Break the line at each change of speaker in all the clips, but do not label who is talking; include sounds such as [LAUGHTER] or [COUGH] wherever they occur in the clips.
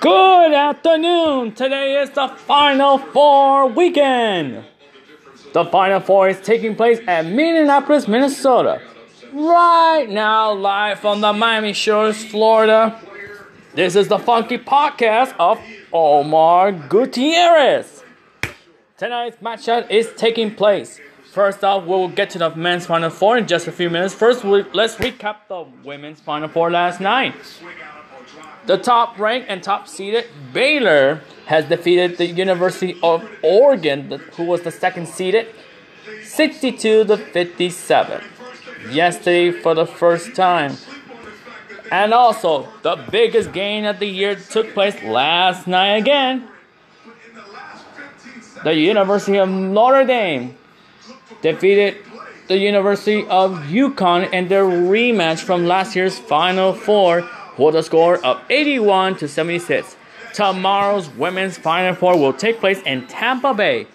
Good afternoon. Today is the Final Four weekend. The Final Four is taking place at Minneapolis, Minnesota. Right now, live from the Miami Shores, Florida. This is the funky podcast of Omar Gutierrez. Tonight's matchup is taking place. First off, we'll get to the men's Final Four in just a few minutes. First, let's recap the women's Final Four last night. The top ranked and top seeded Baylor has defeated the University of Oregon, who was the second seeded, 62 to 57. Yesterday, for the first time. And also, the biggest game of the year took place last night again. The University of Notre Dame defeated the University of UConn in their rematch from last year's Final Four with a score of 81 to 76. Tomorrow's women's Final Four will take place in Tampa Bay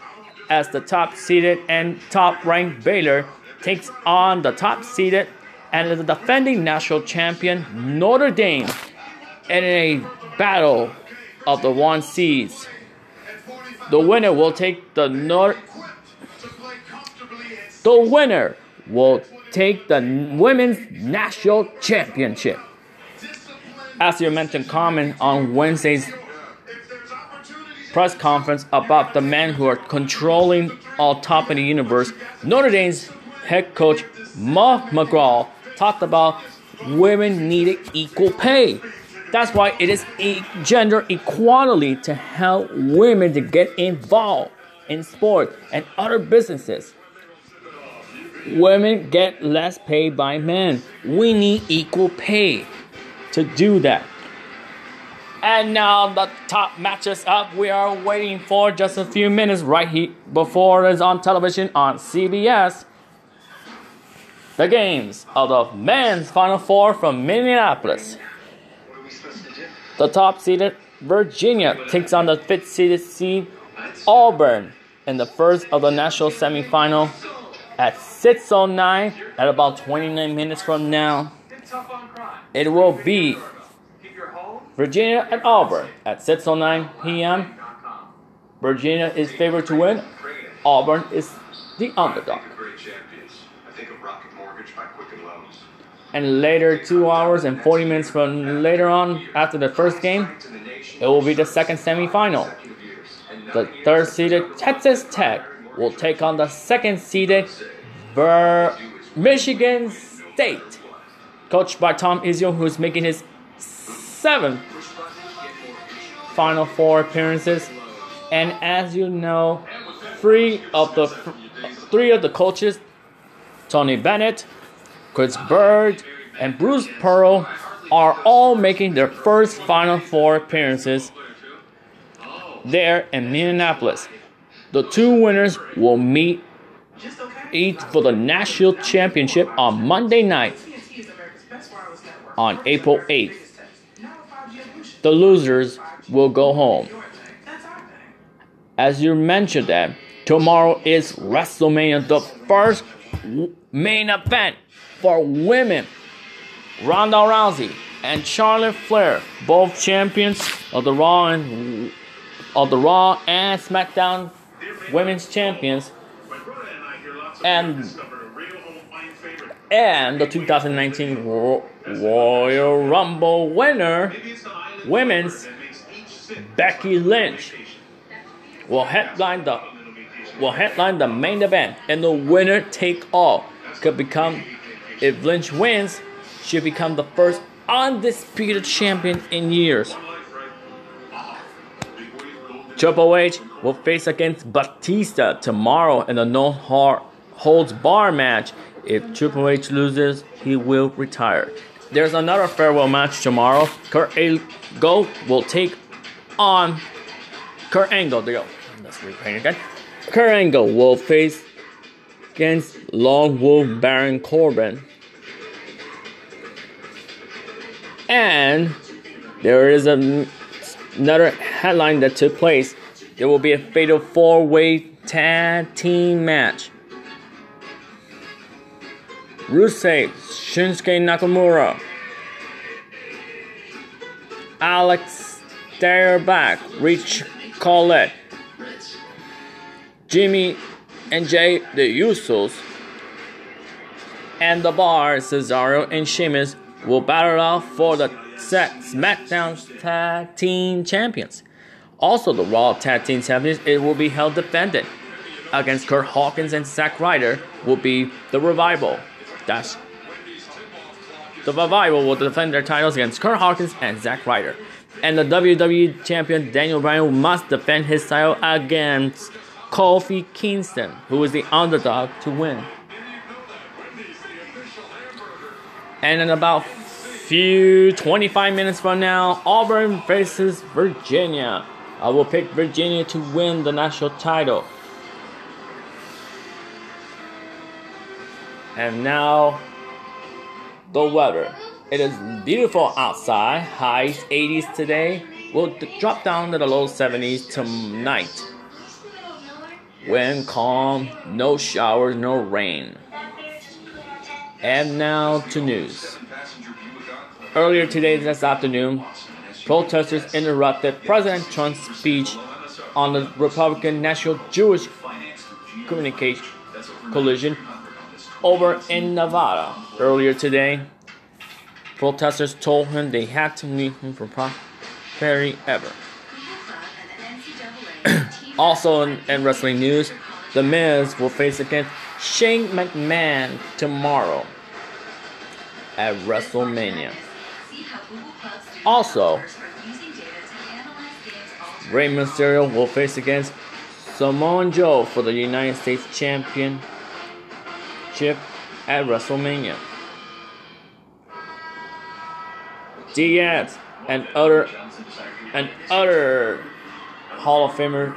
as the top seeded and top ranked Baylor takes on the top seeded and the defending national champion Notre Dame in a battle of the one seeds. The winner will take the North. The winner will take the women's national championship. As you mentioned, comment on Wednesday's press conference about the men who are controlling all top in the universe. Notre Dame's head coach Muff McGraw talked about women needed equal pay. That's why it is a gender equality to help women to get involved in sport and other businesses. Women get less pay by men. We need equal pay to do that. And now the top matches up. We are waiting for just a few minutes right here before it's on television on CBS. The games of the men's Final Four from Minneapolis. The top seeded Virginia takes on the fifth seeded seed Auburn in the first of the national semifinal at 6:09 at about 29 minutes from now. It will be Virginia and Auburn at 6:09 p.m. Virginia is favored to win. Auburn is the underdog. And later, two hours and 40 minutes from later on, after the first game, it will be the second semifinal. The third seeded Texas Tech will take on the second seeded Ver- Michigan State, coached by Tom Izzo, who's making his seventh Final Four appearances. And as you know, three of the three of the coaches, Tony Bennett, Chris Beard, and Bruce Pearl, are all making their first Final Four appearances there in Minneapolis. The two winners will meet each for the national championship on Monday night on April 8th. The losers will go home. As you mentioned that tomorrow is WrestleMania, the first main event for women. Ronda Rousey and Charlotte Flair, both champions of the Raw and of the Raw and SmackDown Women's Champions, and and the 2019 Royal Rumble winner, women's Becky Lynch, will headline the will headline the main event, and the winner take all could become. If Lynch wins, she'll become the first undisputed champion in years. Triple H will face against Batista tomorrow in the no holds bar match. If Triple H loses, he will retire. There's another farewell match tomorrow. Kurt Angle will take on Kurt Angle. There go. Let's again. Kurt Angle will face against Long Wolf Baron Corbin. And there is a another headline that took place. There will be a fatal four-way tag team match. Rusev, Shinsuke Nakamura, Alex they're back. Rich Colette, Jimmy and Jey, the Usos, and the Bar, Cesaro and Sheamus will battle out for the SmackDown Tag Team Champions. Also, the Raw Tag Team Champions it will be held defended against Kurt Hawkins and Zack Ryder will be the Revival. That's the Revival will defend their titles against Kurt Hawkins and Zack Ryder. And the WWE Champion Daniel Bryan must defend his title against Kofi Kingston, who is the underdog to win. And in about few 25 minutes from now, Auburn faces Virginia. I will pick Virginia to win the national title. And now, the weather. It is beautiful outside. Highs 80s today. Will drop down to the low 70s tonight. Wind calm, no showers, no rain. And now to news. Earlier today, this afternoon, protesters interrupted President Trump's speech on the Republican National Jewish Communication Coalition over in Nevada. Earlier today, protesters told him they had to leave him for prosperity ever. [CLEARS THROAT] also in, in, wrestling news, The Miz will face against Shane McMahon tomorrow at WrestleMania. Also, Rey Mysterio will face against Samoa Joe for the United States Champion chip at WrestleMania. Diaz and other and other Hall of Famer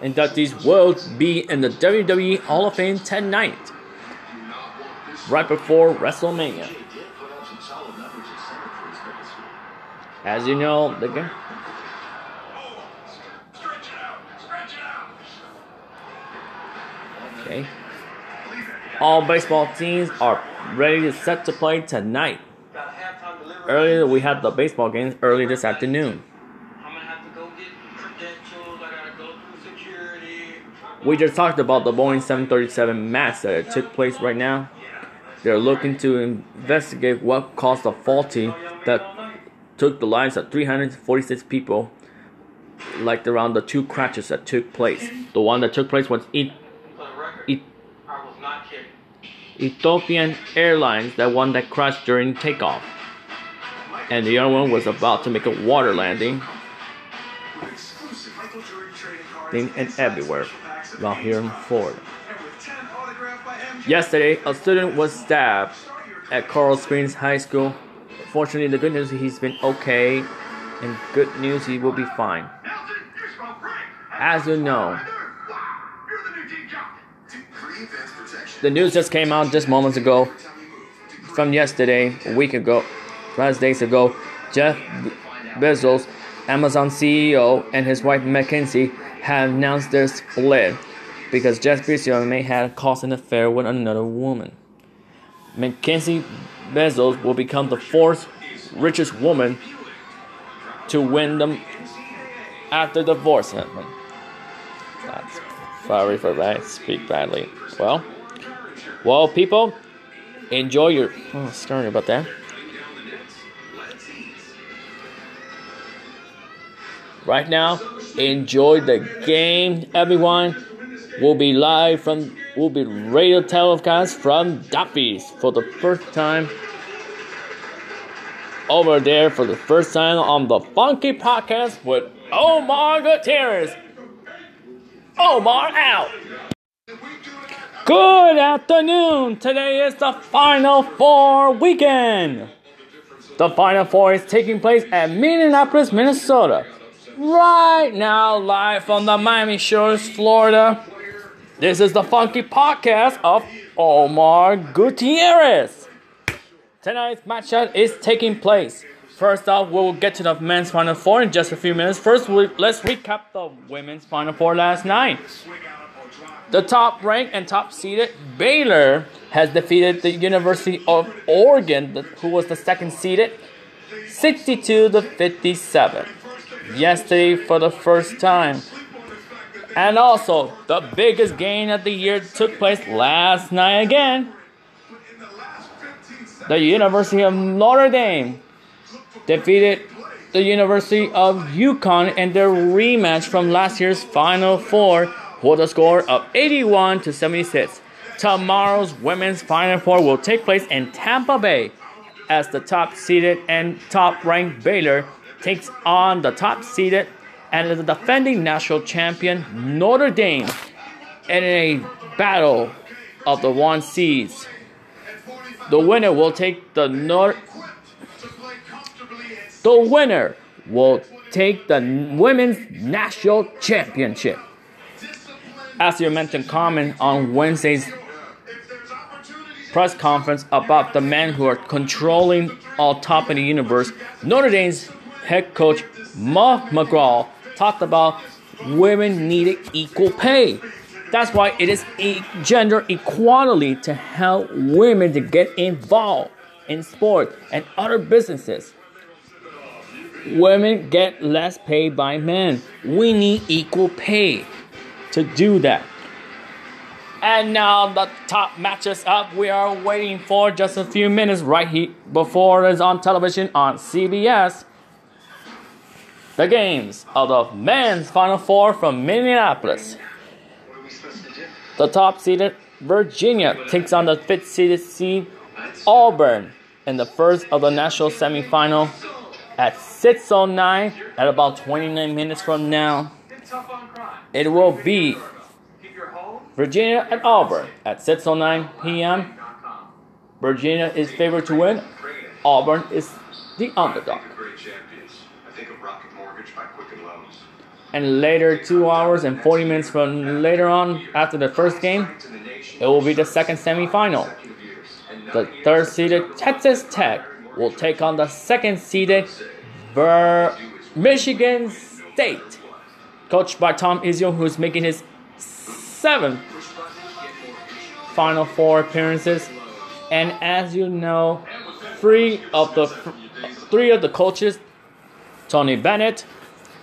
inductees will be in the WWE Hall of Fame tonight, right before WrestleMania. As you know, the. Okay. All baseball teams are ready to set to play tonight. Earlier, we had the baseball games early this afternoon. We just talked about the Boeing 737 MAX that took place right now. They're looking to investigate what caused the faulty that took the lives of 346 people, like around the two crashes that took place. The one that took place was Ethiopian Airlines, that one that crashed during takeoff. And the other one was about to make a water landing. And everywhere, around here in Florida. Yesterday, a student was stabbed at Coral Springs High School. Fortunately, the good news is he's been okay, and good news he will be fine. As you know, The news just came out just moments ago from yesterday, a week ago, last days ago. Jeff Bezos, Amazon CEO, and his wife Mackenzie have announced their split because Jeff Bezos may have caused an affair with another woman. Mackenzie Bezos will become the fourth richest woman to win them after divorce. That's sorry for that. Speak badly. Well. Well, people, enjoy your. Oh, sorry about that. Right now, enjoy the game, everyone. We'll be live from. We'll be radio telecast from Duffy's for the first time. Over there for the first time on the Funky Podcast with Omar Gutierrez. Omar out. Good afternoon! Today is the Final Four weekend. The Final Four is taking place at Minneapolis, Minnesota. Right now, live from the Miami Shores, Florida. This is the Funky Podcast of Omar Gutierrez. Tonight's matchup is taking place. First off, we'll get to the men's Final Four in just a few minutes. First, let's recap the women's Final Four last night. The top ranked and top seeded Baylor has defeated the University of Oregon, who was the second seeded, 62 to 57. yesterday for the first time. And also, the biggest game of the year took place last night again. The University of Notre Dame defeated the University of UConn in their rematch from last year's Final Four with a score of 81 to 76. Tomorrow's women's Final Four will take place in Tampa Bay as the top seeded and top ranked Baylor takes on the top seeded and the defending national champion Notre Dame in a battle of the one seeds. The winner will take the North. The winner will take the women's national championship. As you mentioned, comment on Wednesday's press conference about the men who are controlling all top in the universe, Notre Dame's head coach Mark McGraw talked about women needed equal pay. That's why it is a gender equality to help women to get involved in sport and other businesses. Women get less paid by men. We need equal pay to do that. And now the top matches up. We are waiting for just a few minutes right here before it's on television on CBS. The games of the men's Final Four from Minneapolis. The top seeded Virginia takes on the fifth seeded seed Auburn in the first of the national semifinal at 6:09 at about 29 minutes from now. It will be Virginia and Auburn at 6:09 p.m. Virginia is favored to win. Auburn is the underdog. And later, two hours and 40 minutes from later on, after the first game, it will be the second semifinal. The third seeded Texas Tech will take on the second seeded Ver- Michigan State, coached by Tom Izzo, who's making his seventh Final Four appearances. And as you know, three of the three of the coaches, Tony Bennett,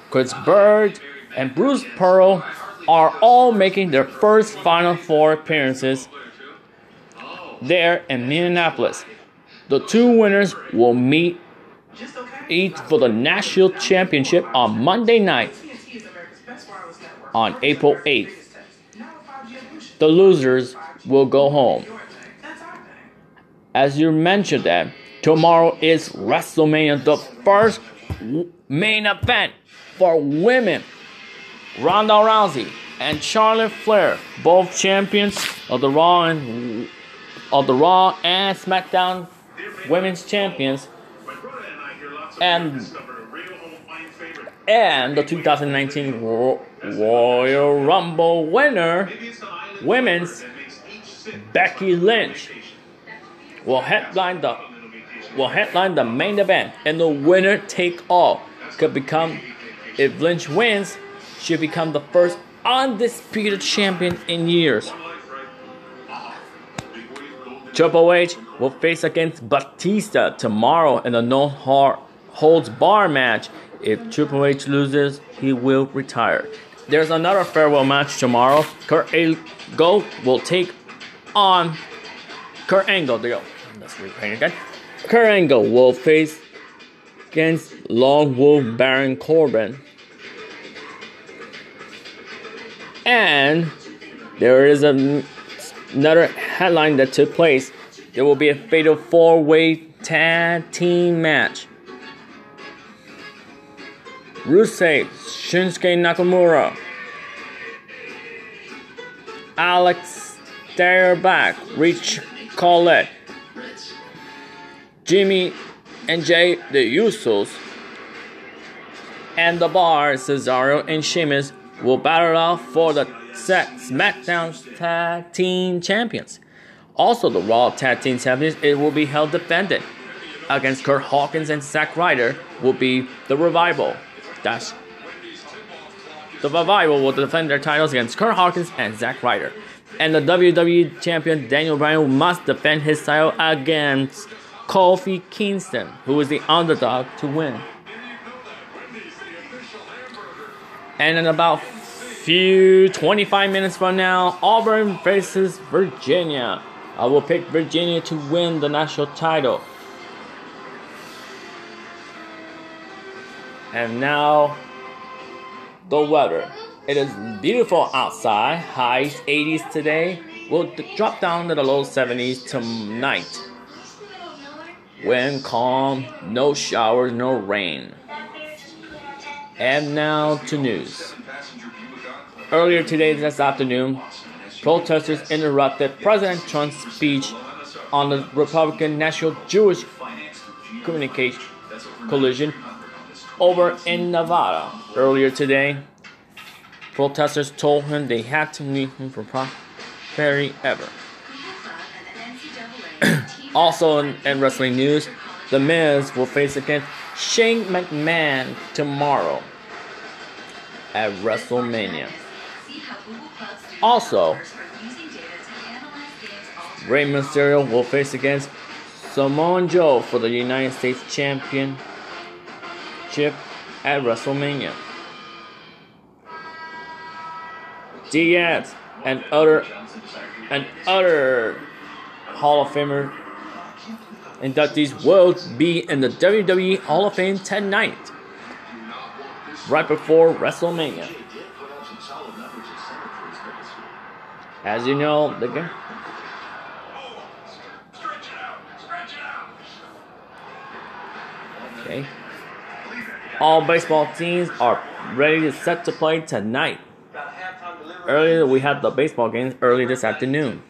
Chris Beard, and Bruce Pearl, are all making their first Final Four appearances there in Minneapolis. The two winners will meet each for the national championship on Monday night on April 8th. The losers will go home. As you mentioned that, tomorrow is WrestleMania, the first main event for women. Ronda Rousey and Charlotte Flair, both champions of the Raw and of the Raw and SmackDown Women's Champions, and and the 2019 Royal Rumble winner, women's Becky Lynch will headline the will headline the main event, and the winner take all could become. If Lynch wins, she'll become the first undisputed champion in years. Triple H will face against Batista tomorrow in a no holds bar match. If Triple H loses, he will retire. There's another farewell match tomorrow. Kurt Angle will take on Kurt Angle. There you go. Let's repeat again. Kurt Angle will face against Long Wolf Baron Corbin. And there is a, another headline that took place. There will be a fatal four way tag team match. Rusev, Shinsuke Nakamura, Aleister Black, Rich Colette, Jimmy and Jey the Usos, and the Bar Cesaro and Sheamus will battle off for the SmackDown Tag Team Champions. Also, the Raw Tag Team Champions it will be held defended against Kurt Hawkins and Zack Ryder will be the Revival. That's the Revival will defend their titles against Kurt Hawkins and Zack Ryder. And the WWE Champion Daniel Bryan must defend his title against Kofi Kingston, who is the underdog to win. And in about few 25 minutes from now, Auburn faces Virginia. I will pick Virginia to win the national title. And now, the weather. It is beautiful outside. Highs 80s today. Will drop down to the low 70s tonight. Wind calm, no showers, no rain. And now to news. Earlier today, this afternoon, protesters interrupted President Trump's speech on the Republican National Jewish Communication Coalition over in Nevada. Earlier today, protesters told him they had to leave him for prosperity ever. [CLEARS THROAT] also in, in wrestling news, The Miz will face against Shane McMahon tomorrow at WrestleMania. Also, Rey Mysterio will face against Samoa Joe for the United States Championship at WrestleMania. Diaz and other and other Hall of Famer inductees will be in the WWE Hall of Fame tonight, right before WrestleMania. As you know, the game. Okay. All baseball teams are ready to set to play tonight. Earlier, we had the baseball games early this afternoon.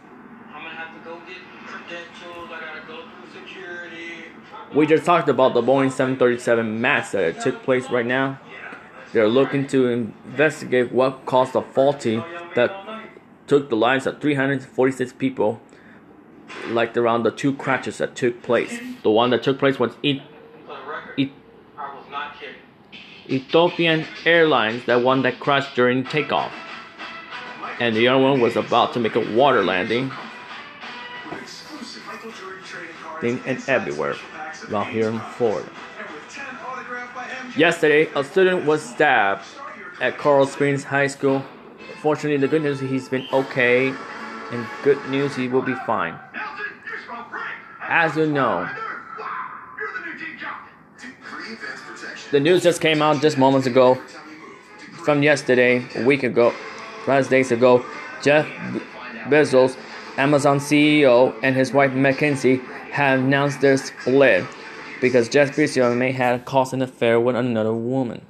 We just talked about the Boeing 737 MAX that took place right now. They're looking to investigate what caused the faulty that took the lives of 346 people, like around the two crashes that took place. The one that took place was e- Ethiopian Airlines, that one that crashed during takeoff. And the other one was about to make a water landing. And everywhere around here in Florida. Yesterday, a student was stabbed at Coral Springs High School. Fortunately, the good news he's been okay, and good news he will be fine. As you know, the news just came out just moments ago from yesterday, a week ago, five days ago. Jeff Bezos, Amazon CEO, and his wife Mackenzie have announced their split because Jeff Bezos may have caused an affair with another woman.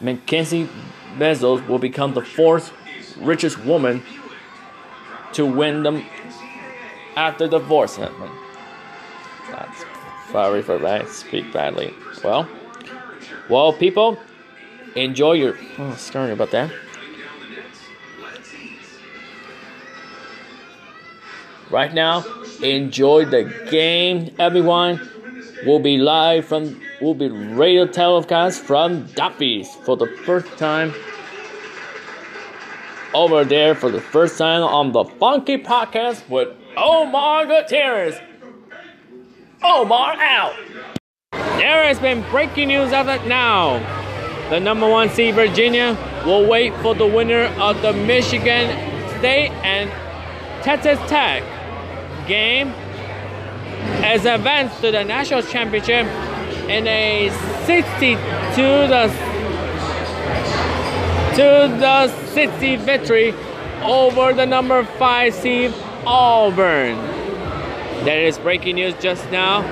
Mackenzie Bezos will become the fourth richest woman to win them after divorce. That's sorry for I speak badly. Well, well, people, enjoy your. Oh, sorry about that. Right now, enjoy the game, everyone. We'll be live from, we'll be radio telecast from Duffy's for the first time. Over there for the first time on the Funky Podcast with Omar Gutierrez. Omar out. There has been breaking news of it now. The number one seed Virginia will wait for the winner of the Michigan State and Texas Tech game as advanced to the national championship in a 62 the to the 60 victory over the number 5 seed Auburn. That is breaking news just now.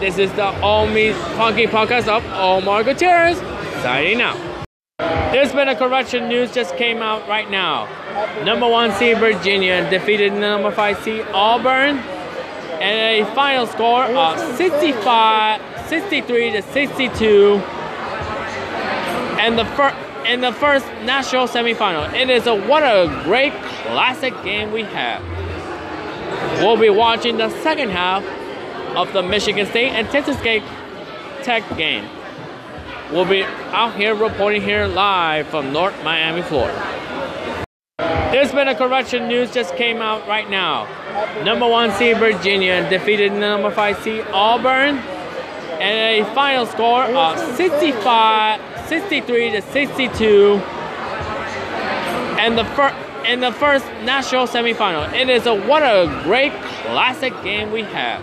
This is the only Funky Podcast of Omar Gutierrez signing out. There's been a correction news just came out right now. Number one seed Virginia defeated number five seed Auburn and a final score of 65, 63 to 62. And the first in the first national semifinal. It is a what a great classic game we have. We'll be watching the second half of the Michigan State and Texas Tech game. We'll be out here reporting here live from North Miami, Florida. There's been a correction news just came out right now. Number one seed Virginia defeated number five seed Auburn and a final score of 65, 63 to 62. and the first in the first national semifinal. It is a what a great classic game we have.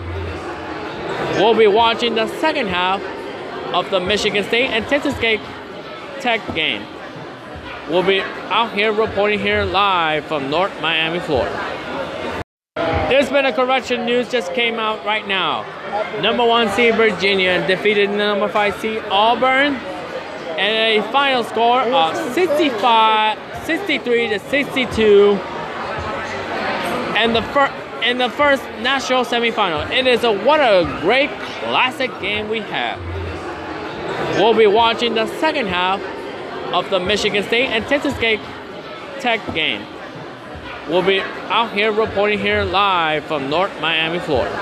We'll be watching the second half of the Michigan State and Texas Tech game. We'll be out here reporting here live from North Miami, Florida. There's been a correction. News just came out right now. Number one seed Virginia defeated number five seed Auburn, and a final score of 65, 63 to 62. And the first in the first national semifinal. It is a what a great classic game we have. We'll be watching the second half of the Michigan State and Texas Tech game. We'll be out here reporting here live from North Miami, Florida.